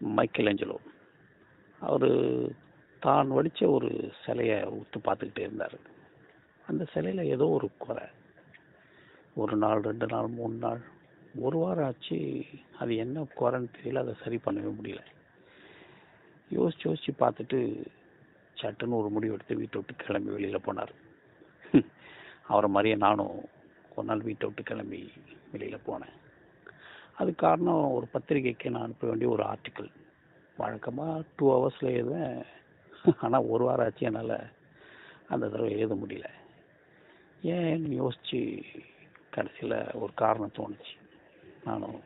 Michael Angelo அவர் தான் வடித்த ஒரு சிலையை உத்து பார்த்துக்கிட்டே இருந்தார். அந்த சிலையில் ஏதோ ஒரு குறை. ஒரு நாள் ரெண்டு நாள் மூணு நாள் ஒரு வாரம் ஆச்சு. அது என்ன குறைன்னு தெரியல அதை சரி பண்ணவே முடியல. யோசிச்சு யோசிச்சு பார்த்துட்டு சட்டுன்னு ஒரு முடிவு எடுத்து வீட்டை விட்டு கிளம்பி வெளியில் போனார். அவரை மாதிரியே நானும் ஒரு நாள் வீட்டை விட்டு கிளம்பி வெளியில் போனேன். அது காரணம் ஒரு பத்திரிகைக்கு நான் அனுப்ப வேண்டிய ஒரு ஆர்டிக்கிள் வழக்கமாக டூ ஹவர்ஸில் எழுதுவேன். ஆனால் ஒரு வாரம் ஆச்சு என்னால் அந்த தடவை எழுத முடியல. ஏன்னு யோசித்து கடைசியில் ஒரு காரணம் தோணுச்சு. நானும்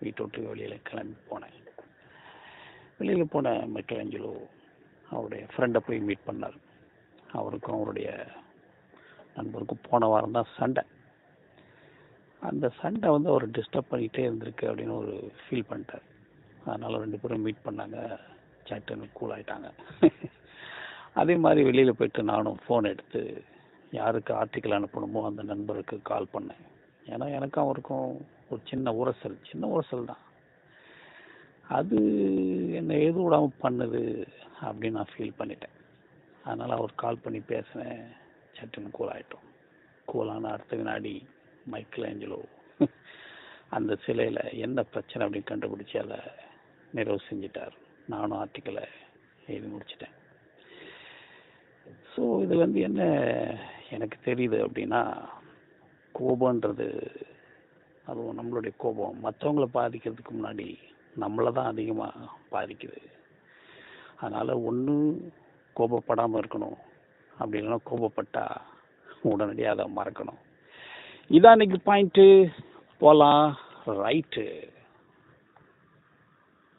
வீட்டை விட்டு வெளியில் கிளம்பி போனேன். வெளியில் போன மைக்கேல் அவருடைய ஃப்ரெண்டை போய் மீட் பண்ணார். அவருக்கும் அவருடைய நண்பருக்கும் போன வாரம் தான் சண்டை. அந்த சண்டை வந்து அவர் டிஸ்டர்ப் பண்ணிகிட்டே இருந்திருக்கு அப்படின்னு ஒரு ஃபீல் பண்ணிட்டார். அதனால் ரெண்டு பேரும் மீட் பண்ணாங்க. சட்டுன்னு கூல் ஆயிட்டாங்க. அதே மாதிரி வெளியில் போயிட்டு நானும் ஃபோன் எடுத்து யாருக்கு ஆர்டிக்கல் அனுப்பணுமோ அந்த நண்பருக்கு கால் பண்ணேன். ஏன்னா எனக்கும் அவருக்கும் ஒரு சின்ன உரசல் சின்ன உரசல் தான். அது என்னை எது விடாமல் பண்ணுது அப்படின்னு நான் ஃபீல் பண்ணிட்டேன். அதனால் அவர் கால் பண்ணி பேசினேன். சட்டுன்னு கூல் ஆகிட்டோம் கூலான அடுத்த வினாடி மைக்கேல் ஏஞ்சலோ அந்த சிலையில் என்ன பிரச்சனை அப்படின்னு கண்டுபிடிச்சி அதை நிறைவு செஞ்சிட்டார். நானும் ஆர்டிக்கலை எழுதி முடிச்சிட்டேன். ஸோ இதில் வந்து என்ன எனக்கு தெரியுது அப்படின்னா கோபன்றது அதுவும் நம்மளுடைய கோபம். மற்றவங்கள பாதிக்கிறதுக்கு முன்னாடி நம்மளை தான் அதிகமாக பாதிக்குது. அதனால் ஒன்று கோபப்படாமல் இருக்கணும். அப்படி இல்லைன்னா கோபப்பட்டா உடனடியாக அதை மறக்கணும். இதான் இன்னைக்கு பாயிண்ட்டு போகலாம் ரைட்டு